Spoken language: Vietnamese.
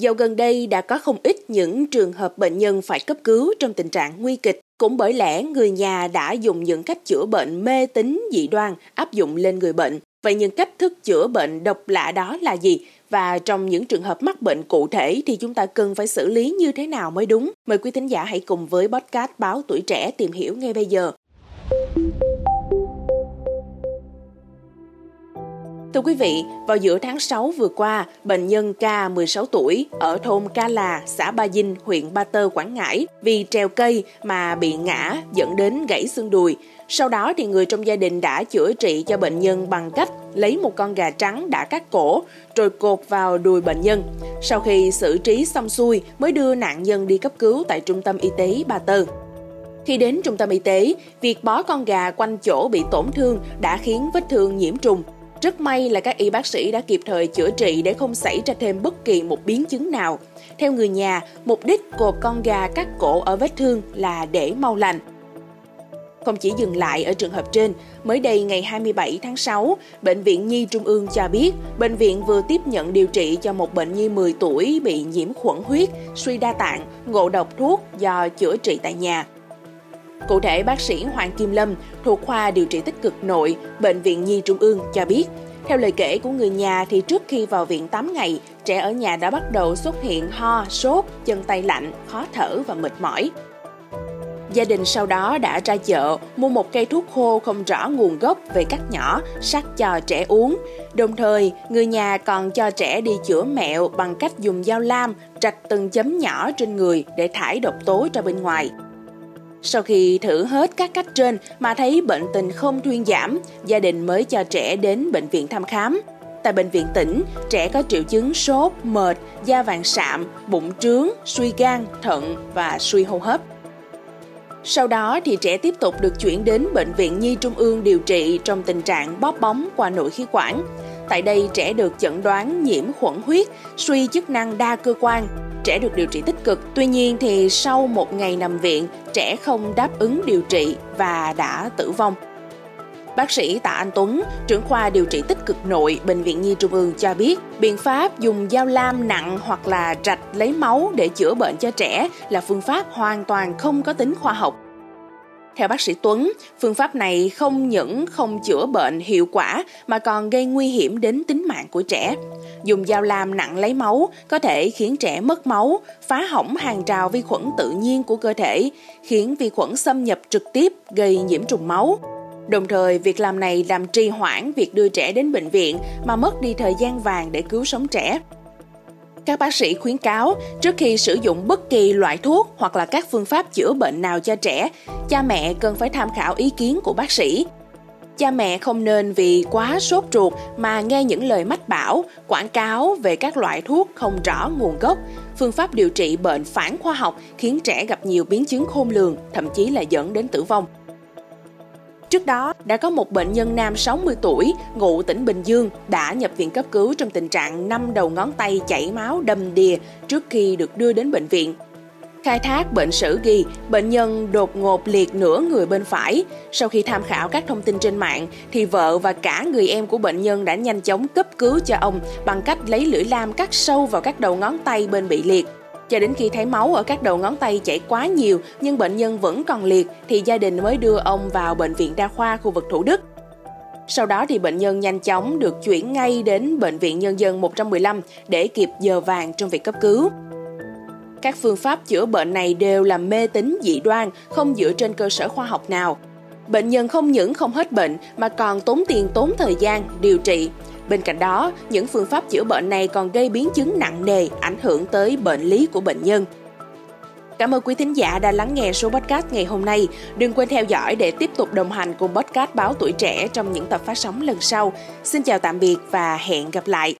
Dạo gần đây đã có không ít những trường hợp bệnh nhân phải cấp cứu trong tình trạng nguy kịch. Cũng bởi lẽ người nhà đã dùng những cách chữa bệnh mê tín, dị đoan áp dụng lên người bệnh. Vậy những cách thức chữa bệnh độc lạ đó là gì? Và trong những trường hợp mắc bệnh cụ thể thì chúng ta cần phải xử lý như thế nào mới đúng? Mời quý thính giả hãy cùng với podcast Báo Tuổi Trẻ tìm hiểu ngay bây giờ. Thưa quý vị, vào giữa tháng 6 vừa qua, bệnh nhân K 16 tuổi ở thôn Ca Là, xã Ba Dinh, huyện Ba Tơ, Quảng Ngãi vì treo cây mà bị ngã dẫn đến gãy xương đùi. Sau đó thì người trong gia đình đã chữa trị cho bệnh nhân bằng cách lấy một con gà trắng đã cắt cổ rồi cột vào đùi bệnh nhân. Sau khi xử trí xong xuôi mới đưa nạn nhân đi cấp cứu tại trung tâm y tế Ba Tơ. Khi đến trung tâm y tế, việc bó con gà quanh chỗ bị tổn thương đã khiến vết thương nhiễm trùng, rất may là các y bác sĩ đã kịp thời chữa trị để không xảy ra thêm bất kỳ một biến chứng nào. Theo người nhà, mục đích cột con gà cắt cổ ở vết thương là để mau lành. Không chỉ dừng lại ở trường hợp trên, mới đây ngày 27 tháng 6, Bệnh viện Nhi Trung ương cho biết, bệnh viện vừa tiếp nhận điều trị cho một bệnh nhi 10 tuổi bị nhiễm khuẩn huyết, suy đa tạng, ngộ độc thuốc do chữa trị tại nhà. Cụ thể, bác sĩ Hoàng Kim Lâm thuộc khoa điều trị tích cực nội, Bệnh viện Nhi Trung ương cho biết, theo lời kể của người nhà thì trước khi vào viện 8 ngày, trẻ ở nhà đã bắt đầu xuất hiện ho, sốt, chân tay lạnh, khó thở và mệt mỏi. Gia đình sau đó đã ra chợ mua một cây thuốc khô không rõ nguồn gốc về cắt nhỏ, sắc cho trẻ uống. Đồng thời, người nhà còn cho trẻ đi chữa mẹo bằng cách dùng dao lam rạch từng chấm nhỏ trên người để thải độc tố ra bên ngoài. Sau khi thử hết các cách trên mà thấy bệnh tình không thuyên giảm, gia đình mới cho trẻ đến bệnh viện thăm khám. Tại bệnh viện tỉnh, trẻ có triệu chứng sốt, mệt, da vàng sạm, bụng trướng, suy gan, thận và suy hô hấp. Sau đó thì trẻ tiếp tục được chuyển đến bệnh viện Nhi Trung ương điều trị trong tình trạng bóp bóng qua nội khí quản. Tại đây trẻ được chẩn đoán nhiễm khuẩn huyết, suy chức năng đa cơ quan, trẻ được điều trị tích cực. Tuy nhiên thì sau một ngày nằm viện, trẻ không đáp ứng điều trị và đã tử vong. Bác sĩ Tạ Anh Tuấn, trưởng khoa điều trị tích cực nội Bệnh viện Nhi Trung ương cho biết, biện pháp dùng dao lam nặng hoặc là rạch lấy máu để chữa bệnh cho trẻ là phương pháp hoàn toàn không có tính khoa học theo bác sĩ Tuấn, phương pháp này không những không chữa bệnh hiệu quả mà còn gây nguy hiểm đến tính mạng của trẻ. Dùng dao lam nặng lấy máu có thể khiến trẻ mất máu, phá hỏng hàng rào vi khuẩn tự nhiên của cơ thể, khiến vi khuẩn xâm nhập trực tiếp gây nhiễm trùng máu. Đồng thời, việc làm này làm trì hoãn việc đưa trẻ đến bệnh viện mà mất đi thời gian vàng để cứu sống trẻ. Các bác sĩ khuyến cáo trước khi sử dụng bất kỳ loại thuốc hoặc là các phương pháp chữa bệnh nào cho trẻ, cha mẹ cần phải tham khảo ý kiến của bác sĩ. Cha mẹ không nên vì quá sốt ruột mà nghe những lời mách bảo, quảng cáo về các loại thuốc không rõ nguồn gốc, phương pháp điều trị bệnh phản khoa học khiến trẻ gặp nhiều biến chứng khôn lường, thậm chí là dẫn đến tử vong. Trước đó, đã có một bệnh nhân nam 60 tuổi, ngụ tỉnh Bình Dương, đã nhập viện cấp cứu trong tình trạng năm đầu ngón tay chảy máu đầm đìa trước khi được đưa đến bệnh viện. Khai thác bệnh sử ghi, bệnh nhân đột ngột liệt nửa người bên phải. Sau khi tham khảo các thông tin trên mạng, thì vợ và cả người em của bệnh nhân đã nhanh chóng cấp cứu cho ông bằng cách lấy lưỡi lam cắt sâu vào các đầu ngón tay bên bị liệt. Cho đến khi thấy máu ở các đầu ngón tay chảy quá nhiều nhưng bệnh nhân vẫn còn liệt thì gia đình mới đưa ông vào bệnh viện đa khoa khu vực Thủ Đức. Sau đó thì bệnh nhân nhanh chóng được chuyển ngay đến bệnh viện nhân dân 115 để kịp giờ vàng trong việc cấp cứu. Các phương pháp chữa bệnh này đều là mê tín dị đoan, không dựa trên cơ sở khoa học nào. Bệnh nhân không những không hết bệnh mà còn tốn tiền tốn thời gian điều trị Bên cạnh đó, những phương pháp chữa bệnh này còn gây biến chứng nặng nề, ảnh hưởng tới bệnh lý của bệnh nhân. Cảm ơn quý thính giả đã lắng nghe số podcast ngày hôm nay. Đừng quên theo dõi để tiếp tục đồng hành cùng podcast Báo Tuổi Trẻ trong những tập phát sóng lần sau. Xin chào tạm biệt và hẹn gặp lại.